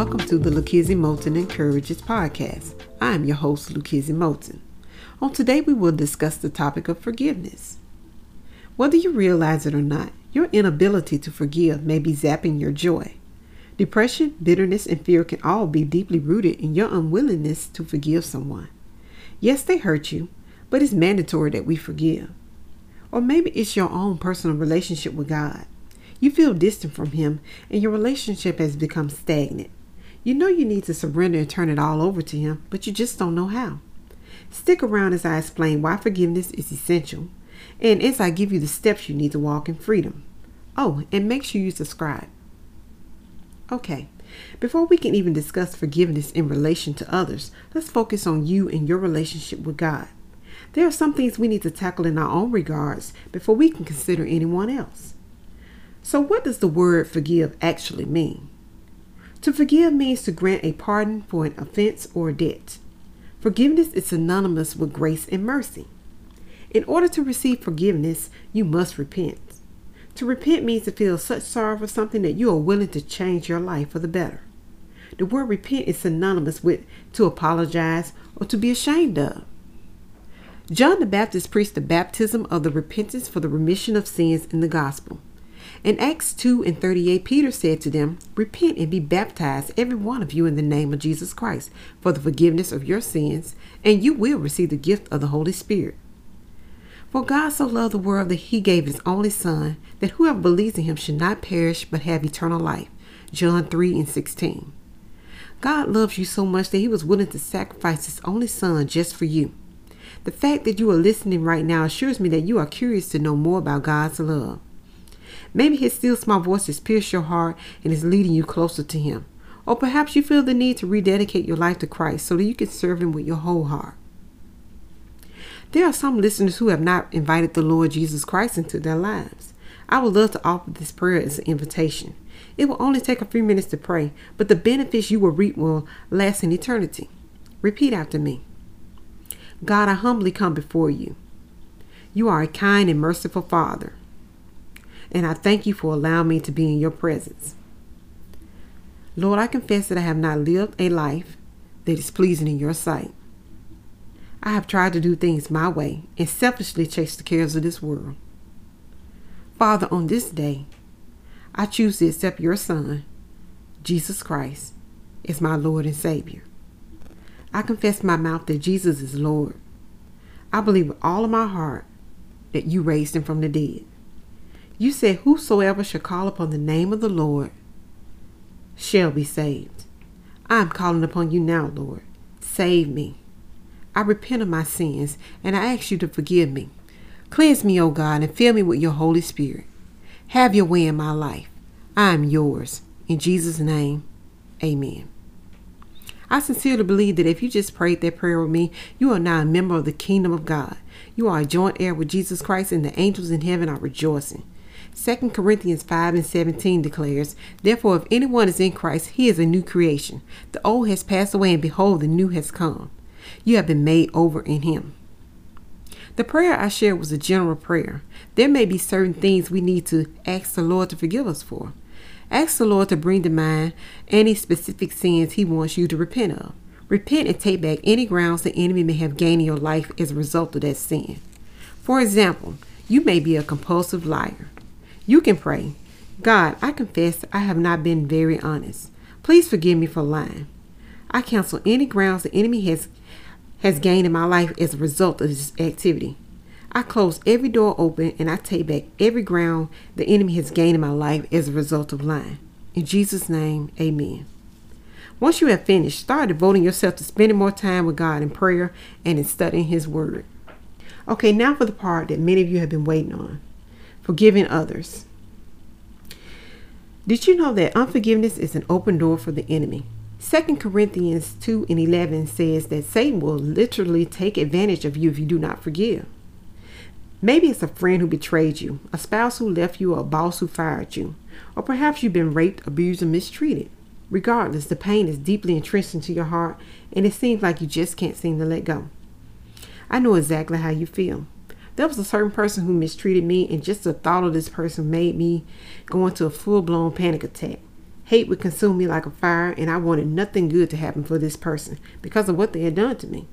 Welcome to the Lukizzy Moulton Encourages podcast. I am your host, Lukizzy Moulton. On today, we will discuss the topic of forgiveness. Whether you realize it or not, your inability to forgive may be zapping your joy. Depression, bitterness, and fear can all be deeply rooted in your unwillingness to forgive someone. Yes, they hurt you, but it's mandatory that we forgive. Or maybe it's your own personal relationship with God. You feel distant from Him and your relationship has become stagnant. You know you need to surrender and turn it all over to Him, but you just don't know how. Stick around as I explain why forgiveness is essential and as I give you the steps you need to walk in freedom. Oh, and make sure you subscribe. Okay, before we can even discuss forgiveness in relation to others, let's focus on you and your relationship with God. There are some things we need to tackle in our own regards before we can consider anyone else. So, what does the word forgive actually mean? To forgive means to grant a pardon for an offense or debt. Forgiveness is synonymous with grace and mercy. In order to receive forgiveness, you must repent. To repent means to feel such sorrow for something that you are willing to change your life for the better. The word repent is synonymous with to apologize or to be ashamed of. John the Baptist preached the baptism of the repentance for the remission of sins in the gospel. In Acts 2 and 38, Peter said to them, Repent and be baptized, every one of you, in the name of Jesus Christ, for the forgiveness of your sins, and you will receive the gift of the Holy Spirit. For God so loved the world that he gave his only Son, that whoever believes in him should not perish but have eternal life. John 3 and 16. God loves you so much that he was willing to sacrifice his only Son just for you. The fact that you are listening right now assures me that you are curious to know more about God's love. Maybe his still small voice has pierced your heart and is leading you closer to him. Or perhaps you feel the need to rededicate your life to Christ so that you can serve him with your whole heart. There are some listeners who have not invited the Lord Jesus Christ into their lives. I would love to offer this prayer as an invitation. It will only take a few minutes to pray, but the benefits you will reap will last in eternity. Repeat after me God, I humbly come before you. You are a kind and merciful Father, and I thank you for allowing me to be in your presence. Lord, I confess that I have not lived a life that is pleasing in your sight. I have tried to do things my way and selfishly chase the cares of this world. Father, on this day, I choose to accept your Son, Jesus Christ, as my Lord and Savior. I confess my mouth that Jesus is Lord. I believe with all of my heart that you raised him from the dead. You said, Whosoever shall call upon the name of the Lord shall be saved. I am calling upon you now, Lord. Save me. I repent of my sins and I ask you to forgive me. Cleanse me, O God, and fill me with your Holy Spirit. Have your way in my life. I am yours. In Jesus' name, amen. I sincerely believe that if you just prayed that prayer with me, you are now a member of the kingdom of God. You are a joint heir with Jesus Christ, and the angels in heaven are rejoicing. 2 Corinthians 5 and 17 declares, Therefore, if anyone is in Christ, he is a new creation. The old has passed away, and behold, the new has come. You have been made over in Him. The prayer I shared was a general prayer. There may be certain things we need to ask the Lord to forgive us for. Ask the Lord to bring to mind any specific sins He wants you to repent of. Repent and take back any grounds the enemy may have gained in your life as a result of that sin. For example, you may be a compulsive liar. You can pray, God, I confess I have not been very honest. Please forgive me for lying. I cancel any grounds the enemy has has gained in my life as a result of this activity. I close every door open and I take back every ground the enemy has gained in my life as a result of lying. In Jesus' name, amen. Once you have finished, start devoting yourself to spending more time with God in prayer and in studying His Word. Okay, now for the part that many of you have been waiting on forgiving others. Did you know that unforgiveness is an open door for the enemy? 2 Corinthians 2 and 11 says that Satan will literally take advantage of you if you do not forgive. Maybe it's a friend who betrayed you, a spouse who left you, or a boss who fired you, or perhaps you've been raped, abused, or mistreated. Regardless, the pain is deeply entrenched into your heart and it seems like you just can't seem to let go. I know exactly how you feel. There was a certain person who mistreated me, and just the thought of this person made me go into a full blown panic attack. Hate would consume me like a fire, and I wanted nothing good to happen for this person because of what they had done to me.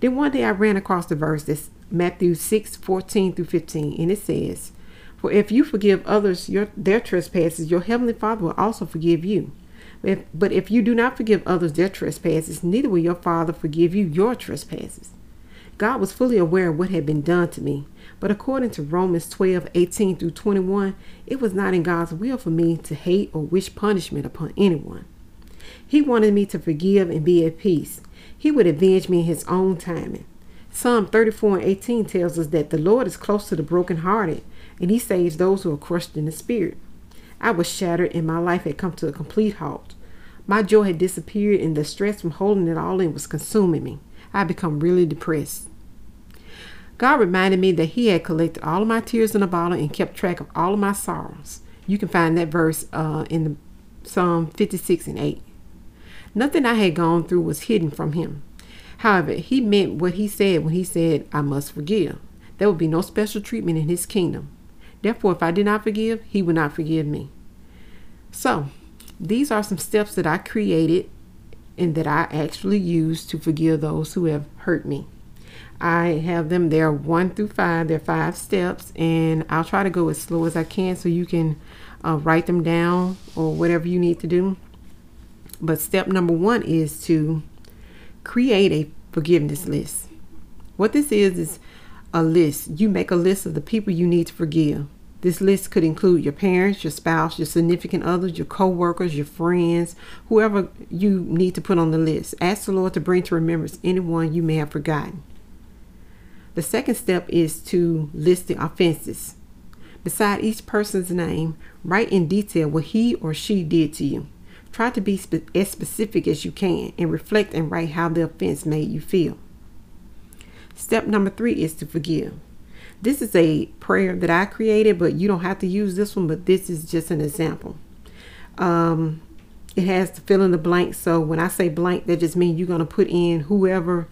Then one day I ran across the verse that's Matthew 6 14 through 15, and it says, For if you forgive others your, their trespasses, your heavenly Father will also forgive you. If, but if you do not forgive others their trespasses, neither will your Father forgive you your trespasses. God was fully aware of what had been done to me, but according to Romans 12 18 through 21, it was not in God's will for me to hate or wish punishment upon anyone. He wanted me to forgive and be at peace. He would avenge me in His own timing. Psalm 34 and 18 tells us that the Lord is close to the brokenhearted, and He saves those who are crushed in the spirit. I was shattered, and my life had come to a complete halt. My joy had disappeared, and the stress from holding it all in was consuming me. I had become really depressed. God reminded me that He had collected all of my tears in a bottle and kept track of all of my sorrows. You can find that verse uh, in the Psalm 56 and 8. Nothing I had gone through was hidden from Him. However, He meant what He said when He said, I must forgive. There would be no special treatment in His kingdom. Therefore, if I did not forgive, He would not forgive me. So, these are some steps that I created and that I actually use to forgive those who have hurt me. I have them there one through five. They're five steps, and I'll try to go as slow as I can so you can uh, write them down or whatever you need to do. But step number one is to create a forgiveness list. What this is is a list. You make a list of the people you need to forgive. This list could include your parents, your spouse, your significant others, your co-workers, your friends, whoever you need to put on the list. Ask the Lord to bring to remembrance anyone you may have forgotten. The second step is to list the offenses. Beside each person's name, write in detail what he or she did to you. Try to be spe- as specific as you can and reflect and write how the offense made you feel. Step number three is to forgive. This is a prayer that I created, but you don't have to use this one, but this is just an example. Um, it has to fill in the blank. So when I say blank, that just means you're going to put in whoever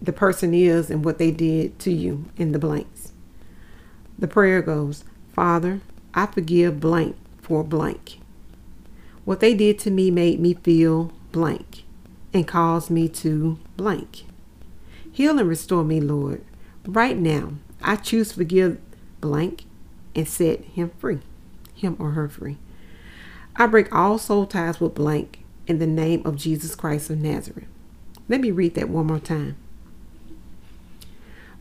the person is and what they did to you in the blanks. The prayer goes, Father, I forgive blank for blank. What they did to me made me feel blank and caused me to blank. Heal and restore me, Lord. Right now, I choose to forgive blank and set him free, him or her free. I break all soul ties with blank in the name of Jesus Christ of Nazareth. Let me read that one more time.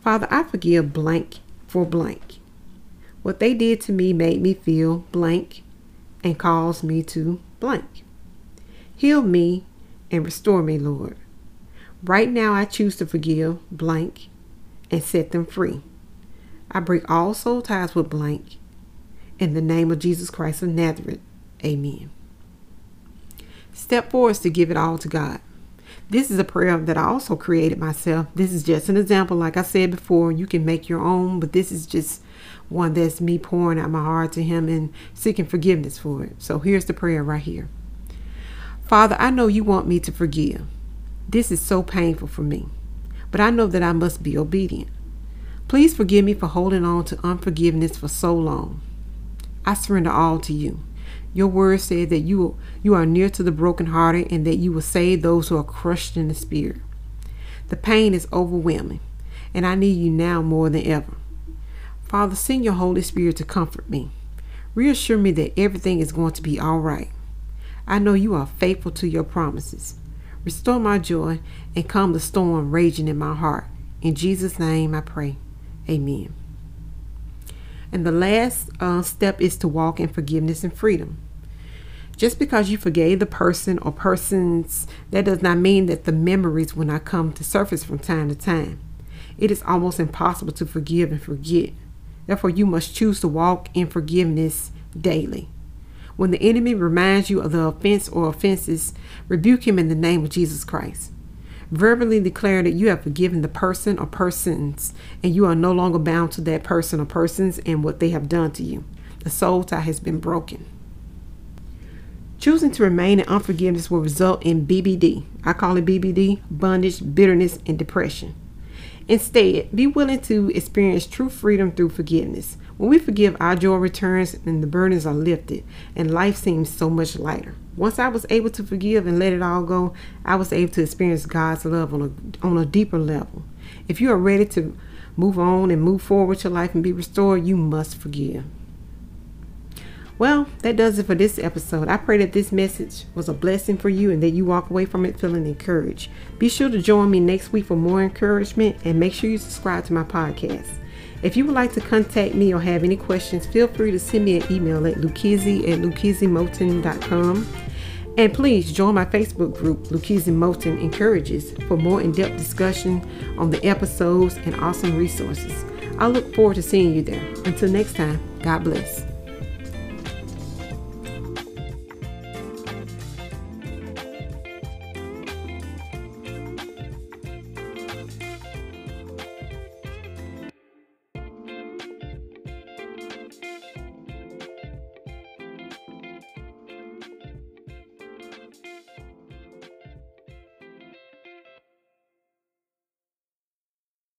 Father, I forgive blank for blank. What they did to me made me feel blank and caused me to blank. Heal me and restore me, Lord. Right now, I choose to forgive blank and set them free. I break all soul ties with blank. In the name of Jesus Christ of Nazareth, amen. Step four is to give it all to God. This is a prayer that I also created myself. This is just an example. Like I said before, you can make your own, but this is just one that's me pouring out my heart to Him and seeking forgiveness for it. So here's the prayer right here Father, I know you want me to forgive. This is so painful for me, but I know that I must be obedient. Please forgive me for holding on to unforgiveness for so long. I surrender all to you. Your word said that you, you are near to the brokenhearted and that you will save those who are crushed in the spirit. The pain is overwhelming, and I need you now more than ever. Father, send your Holy Spirit to comfort me. Reassure me that everything is going to be all right. I know you are faithful to your promises. Restore my joy and calm the storm raging in my heart. In Jesus' name I pray. Amen. And the last uh, step is to walk in forgiveness and freedom. Just because you forgave the person or persons, that does not mean that the memories will not come to surface from time to time. It is almost impossible to forgive and forget. Therefore, you must choose to walk in forgiveness daily. When the enemy reminds you of the offense or offenses, rebuke him in the name of Jesus Christ. Verbally declare that you have forgiven the person or persons and you are no longer bound to that person or persons and what they have done to you. The soul tie has been broken. Choosing to remain in unforgiveness will result in BBD. I call it BBD bondage, bitterness, and depression. Instead, be willing to experience true freedom through forgiveness. When we forgive, our joy returns and the burdens are lifted, and life seems so much lighter. Once I was able to forgive and let it all go, I was able to experience God's love on a, on a deeper level. If you are ready to move on and move forward with your life and be restored, you must forgive. Well, that does it for this episode. I pray that this message was a blessing for you and that you walk away from it feeling encouraged. Be sure to join me next week for more encouragement and make sure you subscribe to my podcast. If you would like to contact me or have any questions, feel free to send me an email at lukizzy at lukizzymoulton.com. And please join my Facebook group, Lukizzy Moulton Encourages, for more in depth discussion on the episodes and awesome resources. I look forward to seeing you there. Until next time, God bless.